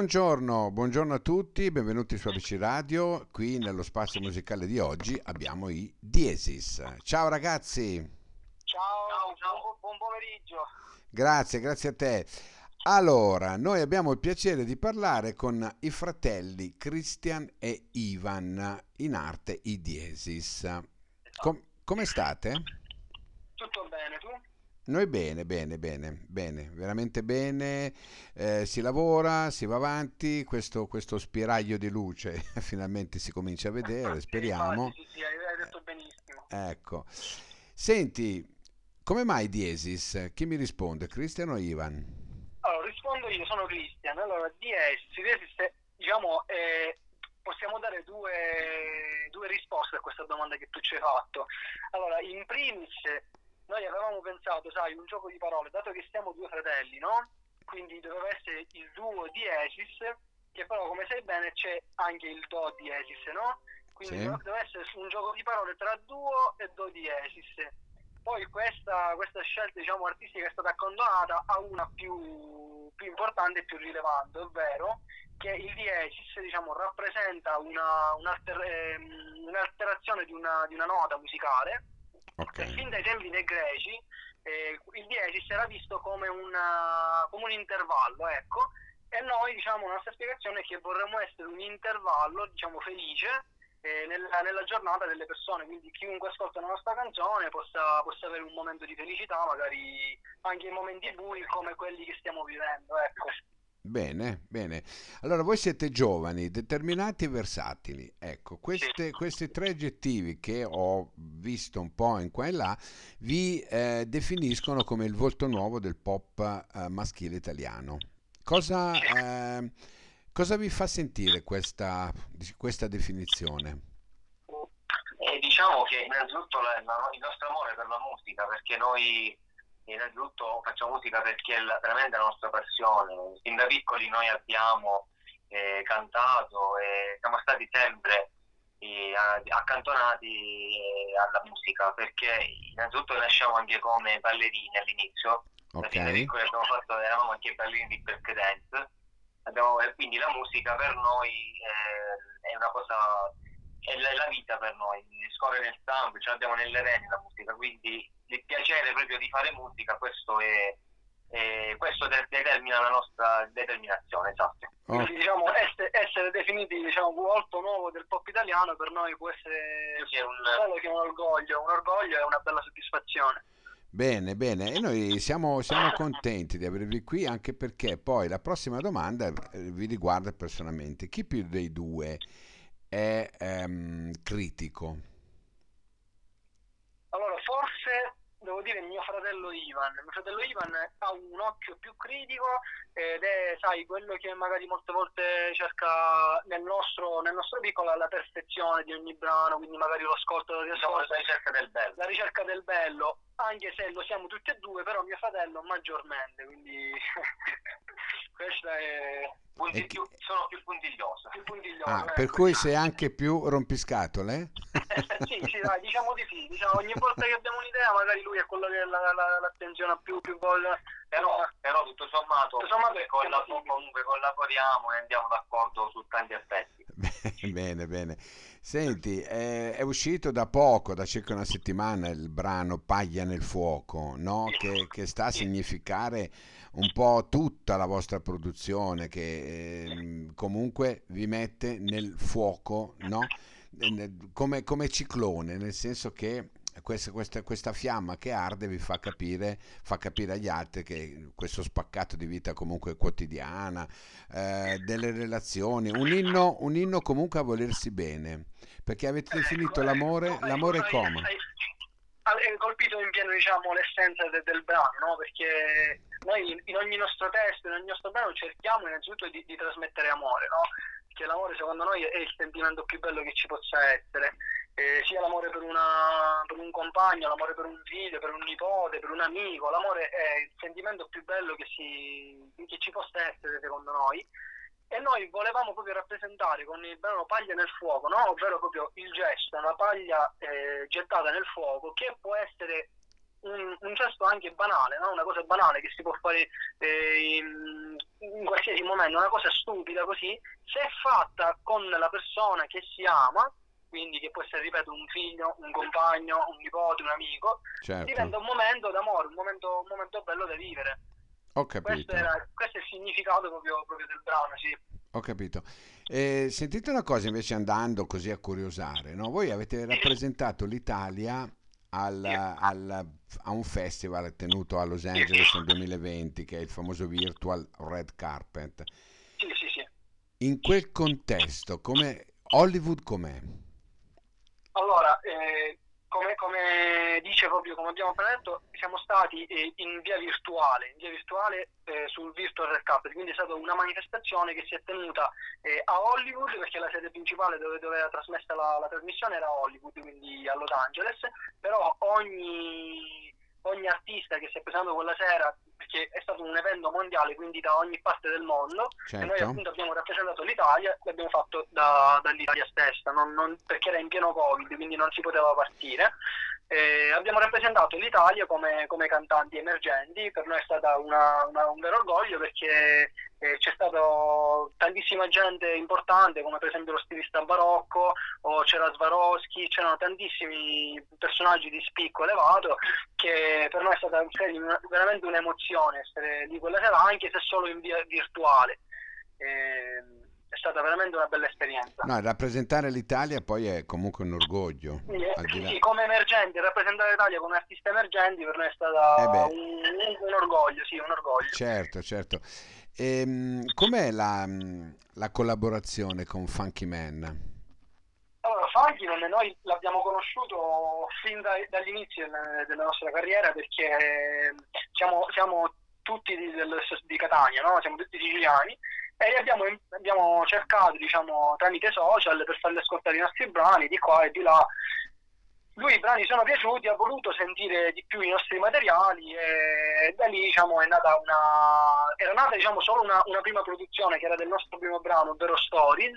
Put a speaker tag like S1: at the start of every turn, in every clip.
S1: Buongiorno, buongiorno a tutti, benvenuti su ABC Radio. Qui nello spazio musicale di oggi abbiamo i Diesis. Ciao ragazzi.
S2: Ciao, ciao, buon pomeriggio.
S1: Grazie, grazie a te. Allora, noi abbiamo il piacere di parlare con i fratelli Christian e Ivan, in arte i Diesis. Com- come state?
S2: Tutto bene, tu?
S1: Noi bene, bene, bene, bene, veramente bene, eh, si lavora, si va avanti, questo, questo spiraglio di luce finalmente si comincia a vedere, speriamo.
S2: Sì, sì, hai detto benissimo.
S1: Ecco, senti, come mai Diesis? Chi mi risponde, Cristian o Ivan?
S2: Allora, rispondo io, sono Cristian. Allora, Diesis, Diesis diciamo, eh, possiamo dare due, due risposte a questa domanda che tu ci hai fatto. Allora, in primis noi avevamo pensato, sai, un gioco di parole, dato che siamo due fratelli, no? Quindi doveva essere il duo di Esis, che però come sai bene c'è anche il do di Esis, no? Quindi
S1: Sì.
S2: doveva essere un gioco di parole tra duo e do di Esis. Poi questa, questa scelta diciamo, artistica è stata accantonata a una più, più importante e più rilevante, ovvero che il diesis diciamo, rappresenta una, un'alter- ehm, un'alterazione di una, di una nota musicale
S1: Ok,
S2: fin dai tempi dei greci eh, il diesis era visto come, una- come un intervallo, ecco, e noi diciamo la nostra spiegazione è che vorremmo essere un intervallo, diciamo, felice eh, nella, nella giornata delle persone, quindi chiunque ascolta la nostra canzone possa, possa avere un momento di felicità, magari anche in momenti bui come quelli che stiamo vivendo, ecco.
S1: Bene, bene. Allora, voi siete giovani, determinati e versatili. Ecco, queste- questi tre aggettivi che ho visto un po' in qua e là vi eh, definiscono come il volto nuovo del pop eh, maschile italiano. Cosa, eh, cosa vi fa sentire questa, questa definizione?
S3: E diciamo che innanzitutto la- la- il nostro amore per la musica, perché noi innanzitutto facciamo musica perché è la- veramente la nostra passione. Fin da piccoli noi abbiamo eh, cantato e siamo stati sempre eh, accantonati eh, alla musica, perché innanzitutto nasciamo anche come ballerini all'inizio, perché da piccoli abbiamo fatto, eravamo anche ballerini di perché dance, Abbiamo- e quindi la musica per noi eh, è una cosa è la, la vita per noi, scorre nel sangue, ce l'abbiamo nelle vene la musica, quindi il piacere proprio di fare musica, questo è, è- questo de- determina la nostra determinazione, esatto.
S1: Oh,
S2: Quindi diciamo essere, essere definiti diciamo volto nuovo del pop italiano per noi può essere
S3: Sì, un-
S2: solo che un orgoglio, un orgoglio e una bella soddisfazione.
S1: Bene, bene, e noi siamo, siamo contenti di avervi qui anche perché poi la prossima domanda eh, vi riguarda personalmente. Chi più dei due è ehm, critico?
S2: Allora, forse devo dire mio fratello Ivan. Mio fratello Ivan ha un occhio più critico ed è, sai, quello che magari molte volte cerca nel nostro, nel nostro piccolo la perfezione di ogni brano, quindi magari lo ascolto, lo
S3: diciamo,
S2: riascolto,
S3: la ricerca del bello.
S2: la ricerca del bello, anche se lo siamo tutti e due, però mio fratello maggiormente, quindi questa è
S3: Punti
S1: E
S3: più- sono più puntiglioso.
S2: più puntiglioso.
S1: Ah,
S2: ecco.
S1: per cui sei anche più rompiscatole?
S2: sì, sì, dai, diciamo di sì. Diciamo, ogni volta che abbiamo un'idea, magari lui è quello che la, la, l'attenzione più, più voglia.
S3: Però, però tutto sommato,
S2: Tutto sommato
S3: comunque,
S2: è
S3: colla-
S2: possibile.
S3: comunque collaboriamo e andiamo d'accordo su tanti aspetti.
S1: Bene, bene. Senti, eh, è uscito da poco, da circa una settimana, il brano Paglia nel fuoco, no? Che, che sta a significare un po' tutta la vostra produzione, che ehm, comunque vi mette nel fuoco, no? Come, come ciclone, nel senso che questa, questa- questa fiamma che arde vi fa capire, fa capire agli altri che questo spaccato di vita comunque quotidiana, eh, delle relazioni, un inno, un inno comunque a volersi bene, perché avete definito l'amore,
S2: ecco,
S1: l'amore
S2: ecco,
S1: come?
S2: hai- Hai colpito in pieno diciamo, l'essenza de- del brano, no? perché noi in, in ogni nostro testo, in ogni nostro brano cerchiamo innanzitutto di, di trasmettere amore, no? perché l'amore secondo noi è il sentimento più bello che ci possa essere, Eh, sia l'amore per, una- per un compagno, l'amore per un figlio, per un nipote, per un amico, l'amore è il sentimento più bello che, si- che ci possa essere secondo noi. E noi volevamo proprio rappresentare con il brano Paglia nel fuoco, no? ovvero proprio il gesto, una paglia eh, gettata nel fuoco, che può essere un, un gesto anche banale, no? una cosa banale che si può fare eh, in- in qualsiasi momento, una cosa stupida così, se fatta con la persona che si ama, quindi che può essere, ripeto, un figlio, un compagno, un nipote, un amico,
S1: certo.
S2: diventa un momento d'amore, un momento, un momento bello da vivere.
S1: Ho capito.
S2: Questo, era, questo è il significato proprio, proprio del brano, sì.
S1: Ho capito. Eh, sentite una cosa invece andando così a curiosare, no? Voi avete rappresentato l'Italia al, al, a un festival tenuto a Los Angeles nel 2020 che è il famoso Virtual Red Carpet.
S2: Sì, sì, sì.
S1: In quel contesto, come Hollywood com'è?
S2: Allora, eh, come, come, dice proprio, come abbiamo appena detto, siamo stati eh, in via virtuale, in via virtuale eh, sul Virtual Red Carpet, quindi è stata una manifestazione che si è tenuta eh, a Hollywood, perché la sede principale dove, dove era trasmessa la, la, trasmissione era Hollywood, quindi a Los Angeles, però ogni, ogni artista che si è presentato quella sera perché è stato un evento mondiale, quindi da ogni parte del mondo,
S1: certo.
S2: e noi appunto abbiamo rappresentato l'Italia, l'abbiamo fatto da, dall'Italia stessa, non, non, perché era in pieno Covid, quindi non si poteva partire. Eh, abbiamo rappresentato l'Italia come, come, cantanti emergenti, per noi è una, un vero orgoglio perché eh, c'è stata tantissima gente importante come per esempio lo stilista barocco o c'era Swarovski, c'erano tantissimi personaggi di spicco elevato che per noi è stata veramente un'emozione essere di quella sera anche se solo in via virtuale. Eh, è stata veramente una bella esperienza.
S1: No, rappresentare l'Italia poi è comunque un orgoglio.
S2: Sì, sì, come emergenti, rappresentare l'Italia come artista emergenti per noi è stato
S1: Eh
S2: un, un orgoglio, sì, un orgoglio.
S1: Certo, certo. Ehm, com'è la, la collaborazione con Funky Man?
S2: Allora, Funky non- noi l'abbiamo conosciuto fin dai- dall'inizio del- della nostra carriera perché eh, siamo, siamo tutti di, del- di Catania, no? siamo tutti siciliani e abbiamo, abbiamo cercato diciamo, tramite social per farle ascoltare i nostri brani di qua e di là. Lui i brani sono piaciuti, ha voluto sentire di più i nostri materiali e da lì diciamo, è nata una, era nata diciamo, solo una, una prima produzione che era del nostro primo brano, ovvero Stories,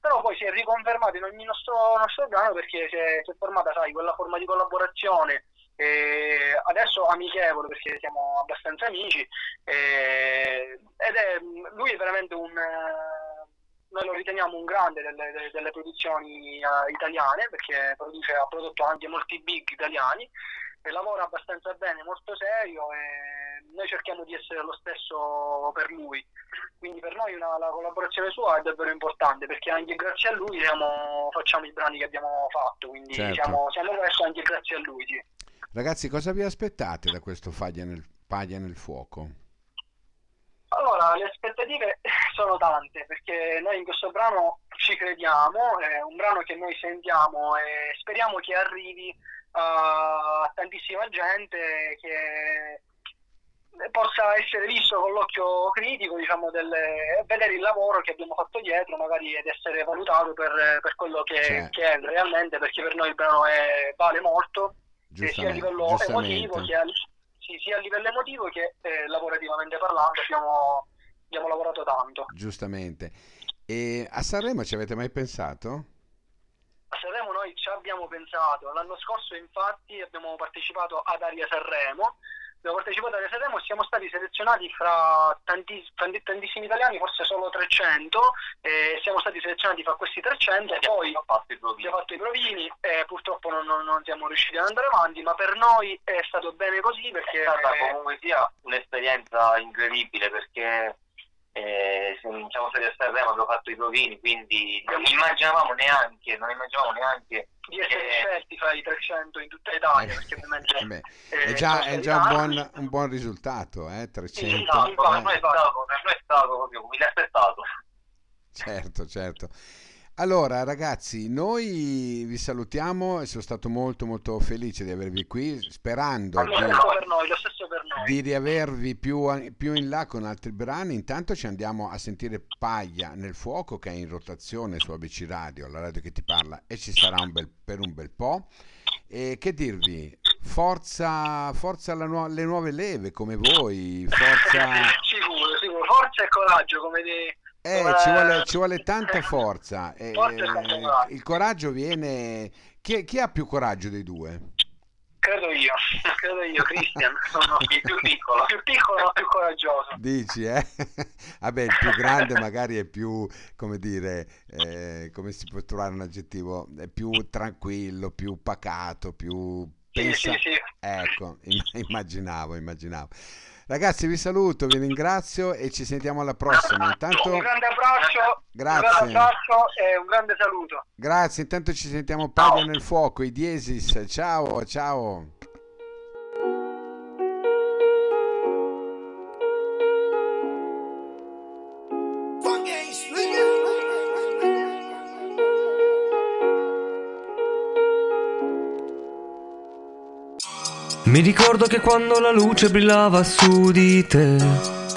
S2: però poi si è riconfermato in ogni nostro, nostro brano perché si è, si è formata, sai, quella forma di collaborazione, eh, adesso amichevole perché siamo abbastanza amici, eh, ed è, lui è veramente un, noi lo riteniamo un grande delle, delle- delle produzioni eh, italiane perché produce, ha prodotto anche molti big italiani e lavora abbastanza bene, molto serio e noi cerchiamo di essere lo stesso per lui. Quindi per noi una- la collaborazione sua è davvero importante perché anche grazie a lui siamo- facciamo i brani che abbiamo fatto, quindi
S1: Certo.
S2: siamo, siamo anche grazie a lui. Sì.
S1: Ragazzi, cosa vi aspettate da questo Paglia nel, Paglia nel fuoco?
S2: Allora, le aspettative sono tante perché noi in questo brano ci crediamo, è un brano che noi sentiamo e speriamo che arrivi a tantissima gente, che possa essere visto con l'occhio critico, diciamo, delle- vedere il lavoro che abbiamo fatto dietro magari ed essere valutato per, per quello che,
S1: Cioè.
S2: che è realmente, perché per noi il brano è- vale molto, eh, sia a livello emotivo che a, sì, sia a livello emotivo che eh, lavorativamente parlando abbiamo, abbiamo lavorato tanto.
S1: Giustamente. E a Sanremo ci avete mai pensato?
S2: A Sanremo noi ci abbiamo pensato, l'anno scorso infatti abbiamo partecipato ad Aria Sanremo, abbiamo partecipato Aria Sanremo e siamo stati selezionati fra tanti- tanti- tantissimi italiani, forse solo 300, e siamo stati selezionati fra questi 300 e poi
S3: Abbiamo fatto i provini.
S2: fatto i provini e purtroppo non, non- non siamo riusciti ad andare avanti, ma per noi è stato bene così perché...
S3: È stata comunque sia un'esperienza incredibile perché eh, se- siamo stati a Sanremo, abbiamo fatto i provini, quindi non immaginavamo neanche, non immaginavamo neanche
S2: di essere
S3: che-
S2: scelti fra i 300 in tutta Italia,
S1: Eh,
S2: perché ovviamente
S1: eh beh,
S2: eh,
S1: è già,
S2: sono
S1: è già un, buon, un buon risultato, eh?
S2: Sì,
S1: 300.
S2: no,
S1: eh.
S3: per noi è stato, per noi è stato proprio come inaspettato.
S1: Certo, certo. Allora, ragazzi, noi vi salutiamo e sono stato molto molto felice di avervi qui, sperando
S2: Lo
S1: di,
S2: per noi, lo stesso.
S1: Di riavervi più, più in là con altri brani. Intanto ci andiamo a sentire Paglia nel fuoco che è in rotazione su ABC Radio, la radio che ti parla, e ci sarà un bel- per un bel po'. E che dirvi? Forza, forza nuo- alle nuove leve come voi, forza...
S2: sicuro, sicuro, forza e coraggio, come di...
S1: Eh,
S2: come-
S1: ci vuole, ci vuole tanta forza. eh,
S2: Forza e coraggio.
S1: il coraggio viene... Chi, chi ha più coraggio dei due?
S2: Credo io, credo io, Christian, sono
S3: il più piccolo.
S2: più piccolo ma più coraggioso.
S1: Dici, eh? Vabbè, il più grande magari è più, come dire, eh, come si può trovare un aggettivo, è più tranquillo, più pacato, più...
S2: Sì,
S1: Pensa...
S2: sì, sì.
S1: Ecco, im- immaginavo, immaginavo. Ragazzi, vi saluto, vi ringrazio e ci sentiamo alla prossima. Intanto,
S2: Un grande abbraccio,
S1: Grazie.
S2: un grande abbraccio e un grande saluto.
S1: grazie, intanto ci sentiamo Paglia nel fuoco, i Diesis. Ciao, ciao.
S4: Mi ricordo che quando la luce brillava su di te,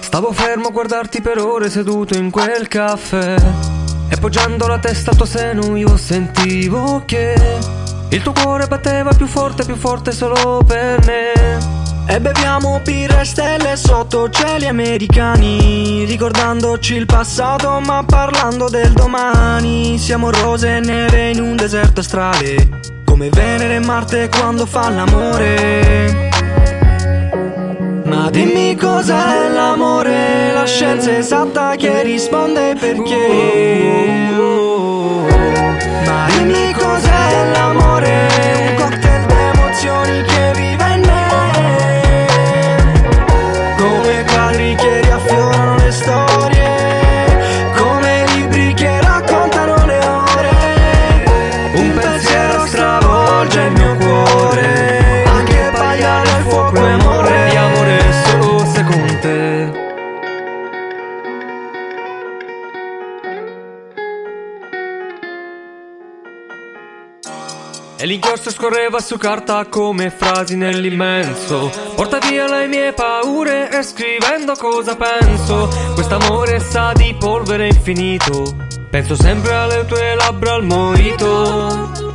S4: stavo fermo a guardarti per ore seduto in quel caffè. E poggiando la testa al tuo seno io sentivo che il tuo cuore batteva più forte, più forte solo per me.
S5: E beviamo birra stelle sotto cieli americani Ricordandoci il passato ma parlando del domani Siamo rose e nere in un deserto astrale Come Venere e Marte quando fa l'amore. Ma dimmi cos'è l'amore La scienza esatta che risponde perché. Ma dimmi cos'è l'amore
S4: l'inchiostro scorreva su carta come frasi nell'immenso. Porta via le mie paure e scrivendo cosa penso. Quest'amore sa di polvere infinito. Penso sempre alle tue labbra al mojito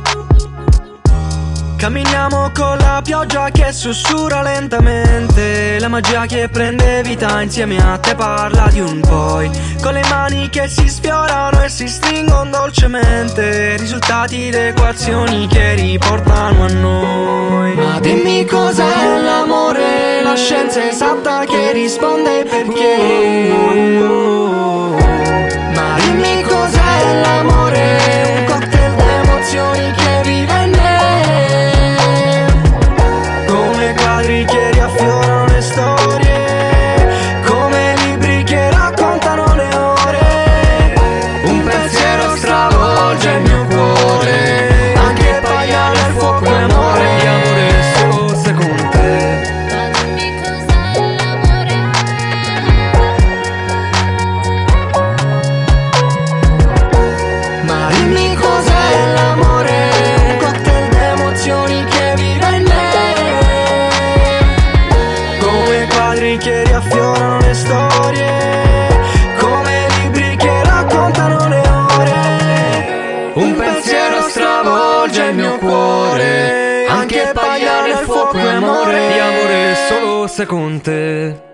S5: Camminiamo con la pioggia che sussurra lentamente La magia che prende vita insieme a te parla di un poi. Con le mani che si sfiorano e si stringono dolcemente Risultati d'equazioni che riportano a noi. Ma dimmi cos'è l'amore, la scienza esatta che risponde perché Un pensiero stravolge il mio cuore, anche paglia nel fuoco e amore.
S4: Di amore solo se con te